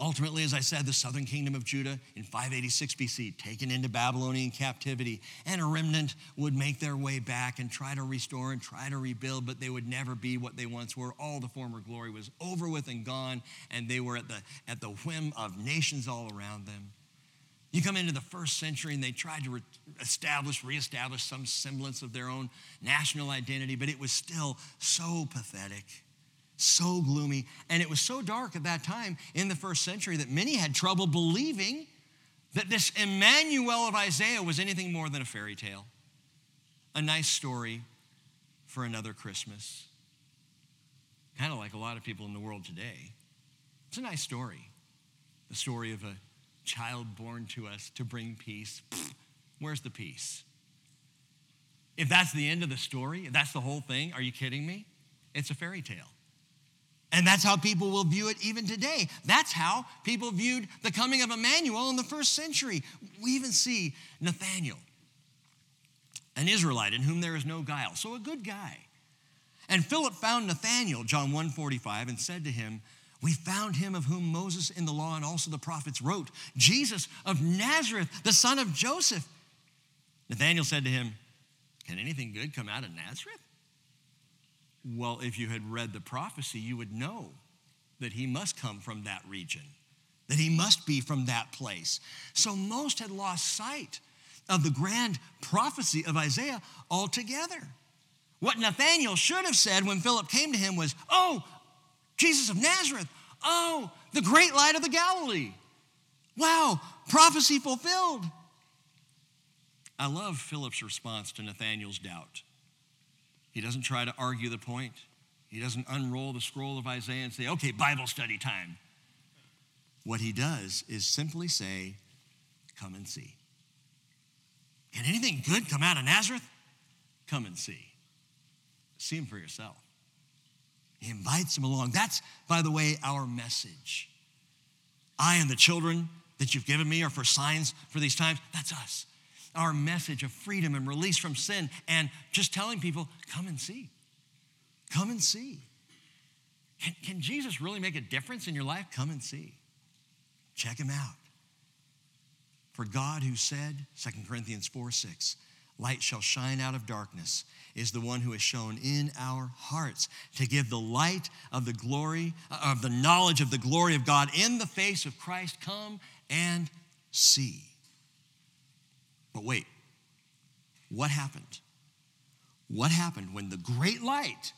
Ultimately, as I said, the southern kingdom of Judah in 586 BC, taken into Babylonian captivity, and a remnant would make their way back and try to restore and try to rebuild, but they would never be what they once were. All the former glory was over with and gone, and they were at the, at the whim of nations all around them. You come into the first century and they tried to re- establish, reestablish some semblance of their own national identity, but it was still so pathetic so gloomy. And it was so dark at that time in the first century that many had trouble believing that this Emmanuel of Isaiah was anything more than a fairy tale, a nice story for another Christmas. Kind of like a lot of people in the world today. It's a nice story. The story of a child born to us to bring peace. where's the peace? If that's the end of the story, if that's the whole thing, are you kidding me? It's a fairy tale. And that's how people will view it even today. That's how people viewed the coming of Emmanuel in the first century. We even see Nathanael, an Israelite in whom there is no guile, so a good guy. And Philip found Nathanael, John 1:45, and said to him, We found him of whom Moses in the law and also the prophets wrote, Jesus of Nazareth, the son of Joseph. Nathanael said to him, Can anything good come out of Nazareth? Well, if you had read the prophecy, you would know that he must come from that region, that he must be from that place. So most had lost sight of the grand prophecy of Isaiah altogether. What Nathanael should have said when Philip came to him was, Oh, Jesus of Nazareth, oh, the great light of the Galilee. Wow, prophecy fulfilled. I love Philip's response to Nathanael's doubt. He doesn't try to argue the point. He doesn't unroll the scroll of Isaiah and say, okay, Bible study time. What he does is simply say, come and see. Can anything good come out of Nazareth? Come and see. See him for yourself. He invites him along. That's, by the way, our message. I and the children that you've given me are for signs for these times. That's us. Our message of freedom and release from sin and just telling people, come and see. Come and see. Can, can Jesus really make a difference in your life? Come and see. Check him out. For God, who said, 2 Corinthians 4 6, light shall shine out of darkness, is the one who has shown in our hearts to give the light of the glory, uh, of the knowledge of the glory of God in the face of Christ. Come and see. But wait, what happened? What happened when the great light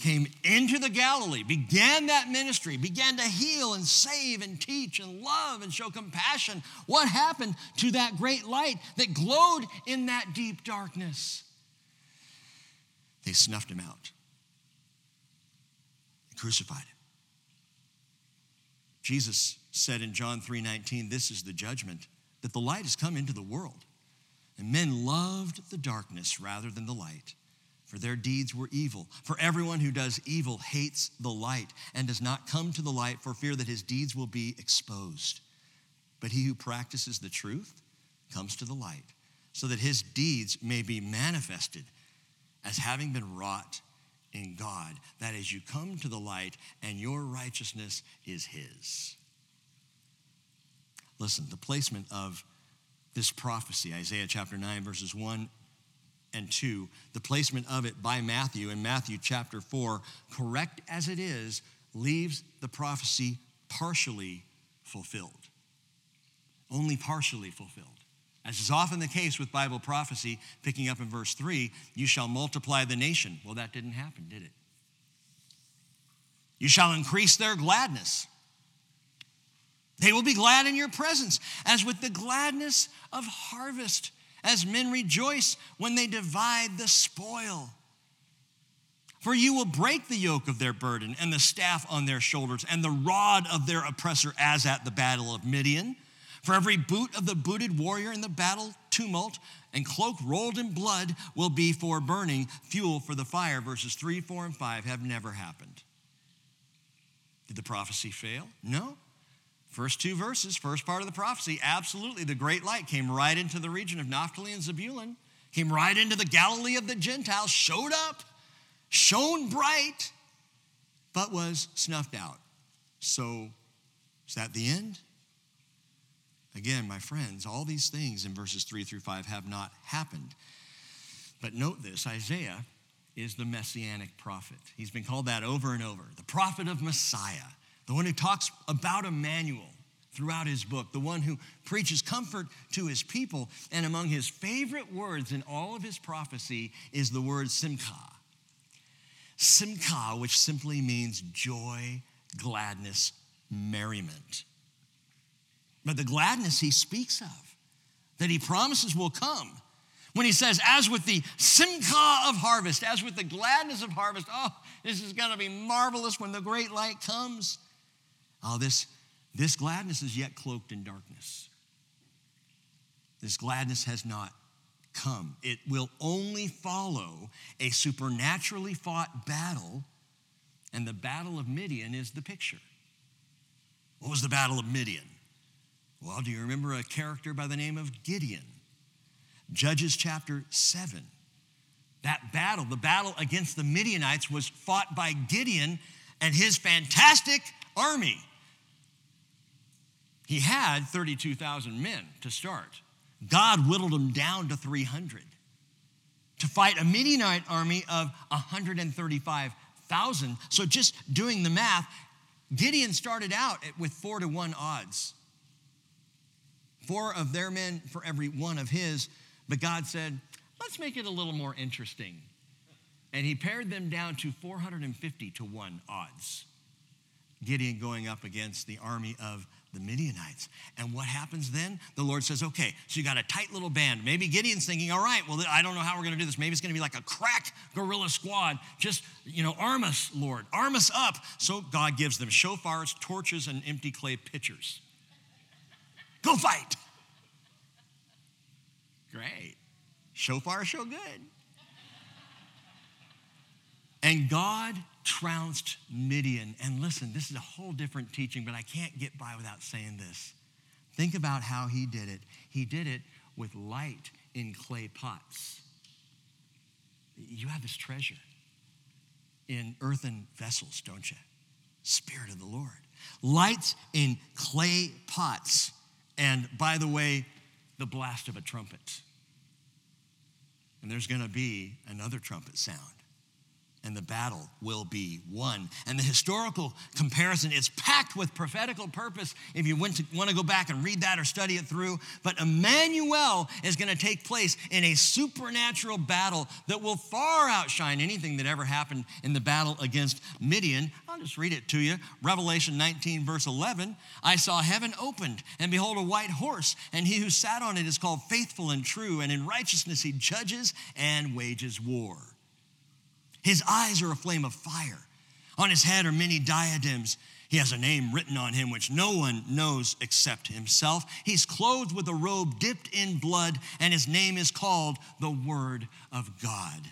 came into the Galilee, began that ministry, began to heal and save and teach and love and show compassion. What happened to that great light that glowed in that deep darkness? They snuffed him out. They crucified him. Jesus said in John 3:19, this is the judgment that the light has come into the world. And men loved the darkness rather than the light for their deeds were evil. For everyone who does evil hates the light and does not come to the light for fear that his deeds will be exposed. But he who practices the truth comes to the light, so that his deeds may be manifested as having been wrought in God. That is, you come to the light and your righteousness is his. Listen, the placement of this prophecy, Isaiah chapter 9, verses 1 and 2, the placement of it by Matthew in Matthew chapter 4, correct as it is, leaves the prophecy partially fulfilled. Only partially fulfilled. As is often the case with Bible prophecy, picking up in verse 3, you shall multiply the nation. Well, that didn't happen, did it? You shall increase their gladness. They will be glad in your presence, as with the gladness of harvest as men rejoice when they divide the spoil. For you will break the yoke of their burden and the staff on their shoulders and the rod of their oppressor as at the battle of Midian. For every boot of the booted warrior in the battle tumult and cloak rolled in blood will be for burning, fuel for the fire. Verses 3, 4, and 5 have never happened. Did the prophecy fail? No. First two verses, first part of the prophecy, absolutely. The great light came right into the region of Naphtali and Zebulun, came right into the Galilee of the Gentiles, showed up, shone bright, but was snuffed out. So, is that the end? Again, my friends, all these things in verses 3 through 5 have not happened. But note this Isaiah is the messianic prophet. He's been called that over and over the prophet of Messiah the one who talks about Emmanuel throughout his book, the one who preaches comfort to his people. And among his favorite words in all of his prophecy is the word simcha. Simcha, which simply means joy, gladness, merriment. But the gladness he speaks of, that he promises will come, when he says, as with the simcha of harvest, as with the gladness of harvest, oh, this is going to be marvelous when the great light comes. Oh, this, this gladness is yet cloaked in darkness. This gladness has not come. It will only follow a supernaturally fought battle, and the battle of Midian is the picture. What was the battle of Midian? Well, do you remember a character by the name of Gideon? Judges chapter 7. That battle, the battle against the Midianites, was fought by Gideon and his fantastic army. He had 32,000 men to start. God whittled them down to 300 to fight a Midianite army of 135,000. So, just doing the math, Gideon started out with four to one odds. four of their men for every one of his. But God said, let's make it a little more interesting. And he pared them down to 450 to 1 odds. Gideon going up against the army of the Midianites. And what happens then? The Lord says, okay, so you got a tight little band. Maybe Gideon's thinking, all right, well, I don't know how we're going to do this. Maybe it's going to be like a crack guerrilla squad. Just, you know, arm us, Lord, arm us up. So God gives them shofars, torches, and empty clay pitchers. Go fight. Great. Shofar, show good. And God trounced Midian. And listen, this is a whole different teaching, but I can't get by without saying this. Think about how he did it. He did it with light in clay pots. You have this treasure in earthen vessels, don't you? Spirit of the Lord. Lights in clay pots. And by the way, the blast of a trumpet. And there's going to be another trumpet sound and the battle will be won. And the historical comparison is packed with prophetical purpose if you want to, want to go back and read that or study it through. But Emmanuel is going to take place in a supernatural battle that will far outshine anything that ever happened in the battle against Midian. I'll just read it to you. Revelation 19, verse 11 I saw heaven opened, and behold, a white horse, and he who sat on it is called faithful and true, and in righteousness he judges and wages war. His eyes are a flame of fire. On his head are many diadems. He has a name written on him which no one knows except himself. He's clothed with a robe dipped in blood, and his name is called the Word of God.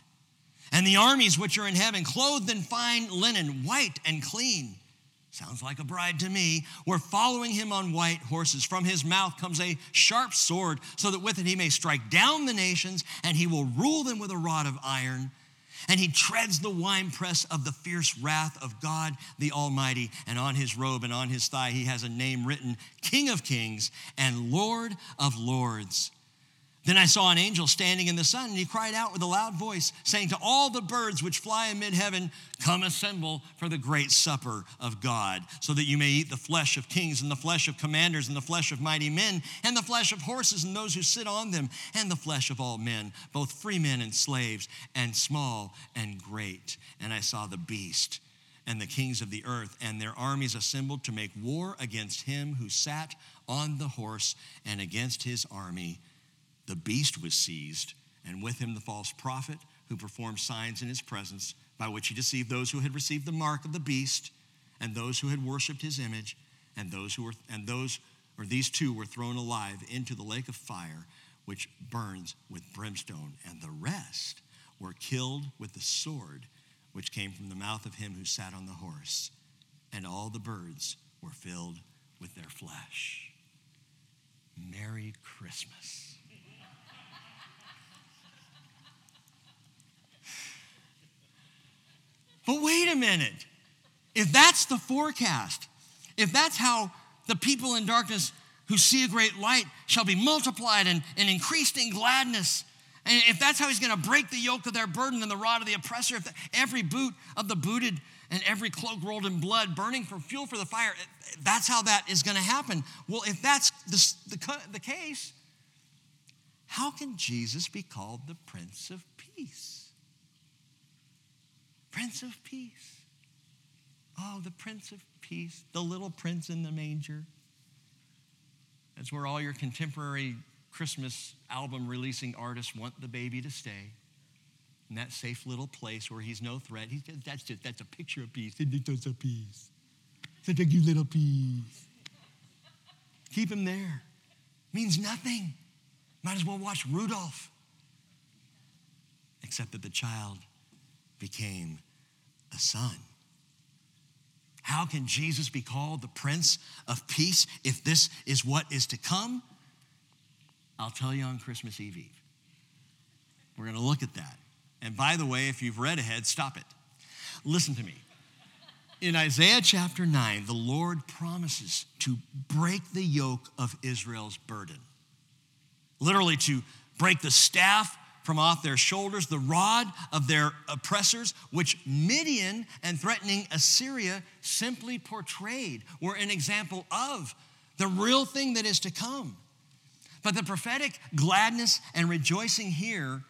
And the armies which are in heaven, clothed in fine linen, white and clean, sounds like a bride to me, were following him on white horses. From his mouth comes a sharp sword, so that with it he may strike down the nations, and he will rule them with a rod of iron and he treads the winepress of the fierce wrath of God the Almighty. And on his robe and on his thigh, he has a name written King of Kings and Lord of Lords. Then I saw an angel standing in the sun, and he cried out with a loud voice, saying to all the birds which fly amid heaven, Come assemble for the great supper of God, so that you may eat the flesh of kings, and the flesh of commanders, and the flesh of mighty men, and the flesh of horses, and those who sit on them, and the flesh of all men, both free men and slaves, and small and great. And I saw the beast and the kings of the earth and their armies assembled to make war against him who sat on the horse and against his army the beast was seized, and with him the false prophet who performed signs in his presence, by which he deceived those who had received the mark of the beast, and those who had worshipped his image, and those who were and those or these two were thrown alive into the lake of fire, which burns with brimstone, and the rest were killed with the sword which came from the mouth of him who sat on the horse, and all the birds were filled with their flesh. Merry Christmas. But wait a minute. If that's the forecast, if that's how the people in darkness who see a great light shall be multiplied and, and increased in gladness, and if that's how he's going to break the yoke of their burden and the rod of the oppressor, if the, every boot of the booted and every cloak rolled in blood, burning for fuel for the fire, eh, that's how that is going to happen. Well, if that's the, the, the case, how can Jesus be called the Prince of Peace? Prince of Peace. Oh, the Prince of Peace, the little prince in the manger. That's where all your contemporary Christmas album releasing artists want the baby to stay. In that safe little place where he's no threat. He's, that's, just, that's a picture of peace. It's a peace. Such a cute little peace. Keep him there. Means nothing. Might as well watch Rudolph. Except that the child became a son. How can Jesus be called the Prince of Peace if this is what is to come? I'll tell you on Christmas Eve Eve. We're going to look at that. And by the way, if you've read ahead, stop it. Listen to me. In Isaiah chapter 9, the Lord promises to break the yoke of Israel's burden. Literally, to break the staff from off their shoulders the rod of their oppressors, which Midian and threatening Assyria simply portrayed, were an example of the real thing that is to come. But the prophetic gladness and rejoicing here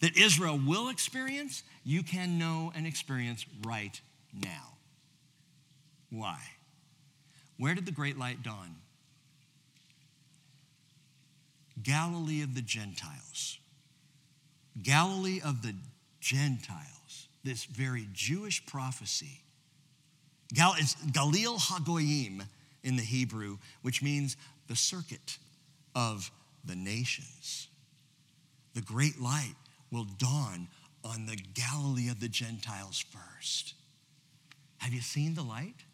that Israel will experience, you can know and experience right now. Why? Where did the great light dawn? Galilee of the Gentiles. Galilee of the Gentiles, this very Jewish prophecy. Gal- it's Galil Hagoyim in the Hebrew, which means the circuit of the nations. The great light will dawn on the Galilee of the Gentiles first. Have you seen the light?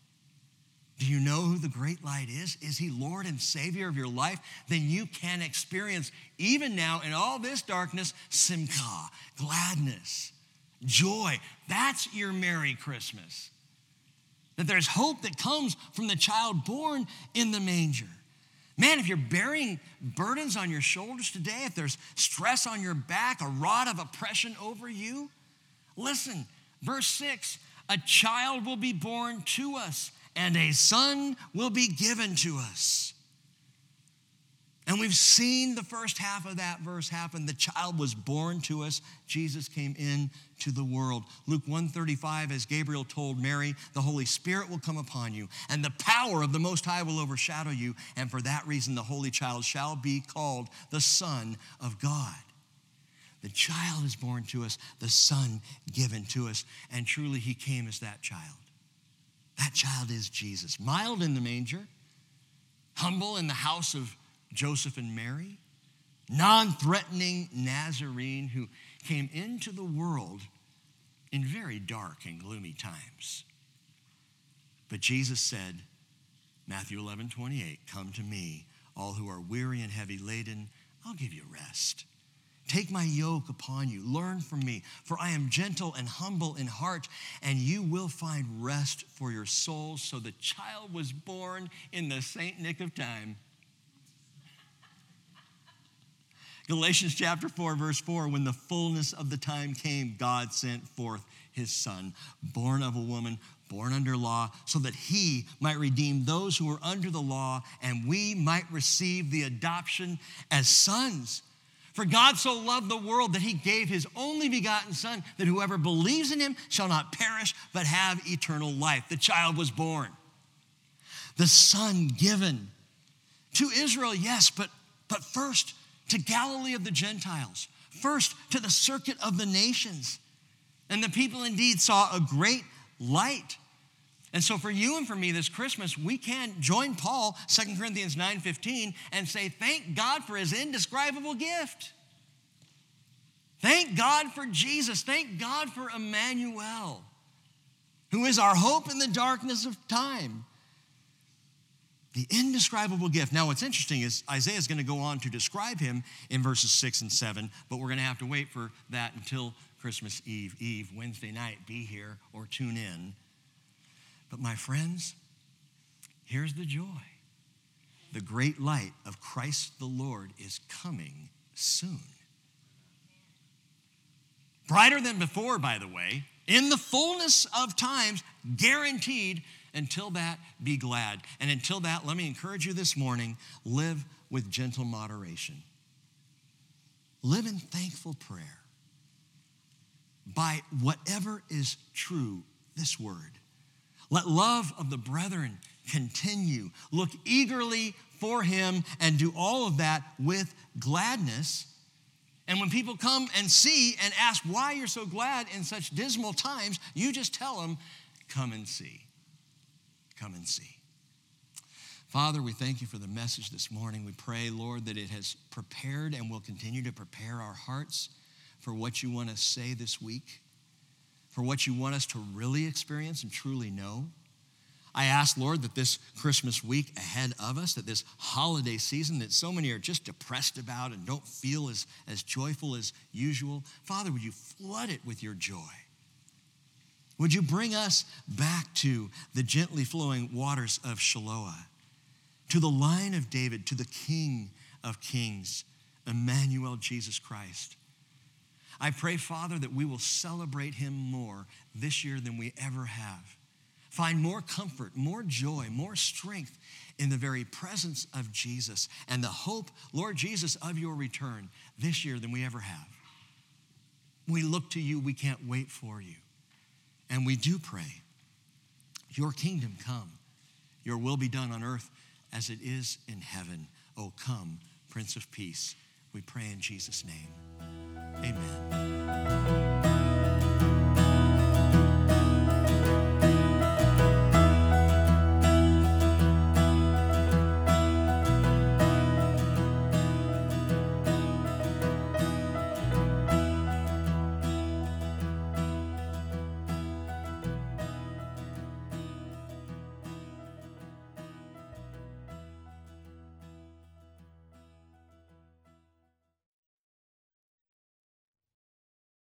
Do you know who the great light is? Is he Lord and Savior of your life? Then you can experience, even now in all this darkness, simcha, gladness, joy. That's your Merry Christmas. That there's hope that comes from the child born in the manger. Man, if you're bearing burdens on your shoulders today, if there's stress on your back, a rod of oppression over you, listen, verse 6 a child will be born to us and a son will be given to us. And we've seen the first half of that verse happen. The child was born to us. Jesus came in to the world. Luke 135 as Gabriel told Mary, the Holy Spirit will come upon you and the power of the most high will overshadow you, and for that reason the holy child shall be called the son of God. The child is born to us, the son given to us, and truly he came as that child. That child is Jesus, mild in the manger, humble in the house of Joseph and Mary, non threatening Nazarene who came into the world in very dark and gloomy times. But Jesus said, Matthew 11, 28, Come to me, all who are weary and heavy laden, I'll give you rest. Take my yoke upon you. Learn from me, for I am gentle and humble in heart, and you will find rest for your souls. So the child was born in the Saint Nick of time. Galatians chapter 4, verse 4 when the fullness of the time came, God sent forth his son, born of a woman, born under law, so that he might redeem those who were under the law and we might receive the adoption as sons. For God so loved the world that he gave his only begotten Son, that whoever believes in him shall not perish, but have eternal life. The child was born. The Son given to Israel, yes, but, but first to Galilee of the Gentiles, first to the circuit of the nations. And the people indeed saw a great light. And so for you and for me this Christmas, we can join Paul, 2 Corinthians 9:15, and say, thank God for his indescribable gift. Thank God for Jesus. Thank God for Emmanuel, who is our hope in the darkness of time. The indescribable gift. Now, what's interesting is Isaiah is going to go on to describe him in verses six and seven, but we're going to have to wait for that until Christmas Eve, Eve, Wednesday night. Be here or tune in. But my friends, here's the joy the great light of Christ the Lord is coming soon. Brighter than before, by the way, in the fullness of times, guaranteed. Until that, be glad. And until that, let me encourage you this morning live with gentle moderation. Live in thankful prayer. By whatever is true, this word. Let love of the brethren continue. Look eagerly for him and do all of that with gladness. And when people come and see and ask why you're so glad in such dismal times, you just tell them, come and see. Come and see. Father, we thank you for the message this morning. We pray, Lord, that it has prepared and will continue to prepare our hearts for what you want to say this week, for what you want us to really experience and truly know. I ask, Lord, that this Christmas week ahead of us, that this holiday season that so many are just depressed about and don't feel as, as joyful as usual, Father, would you flood it with your joy? Would you bring us back to the gently flowing waters of Shiloah, to the line of David, to the King of Kings, Emmanuel Jesus Christ? I pray, Father, that we will celebrate him more this year than we ever have. Find more comfort, more joy, more strength in the very presence of Jesus and the hope, Lord Jesus, of your return this year than we ever have. We look to you, we can't wait for you. And we do pray, Your kingdom come, your will be done on earth as it is in heaven. Oh, come, Prince of Peace. We pray in Jesus' name. Amen.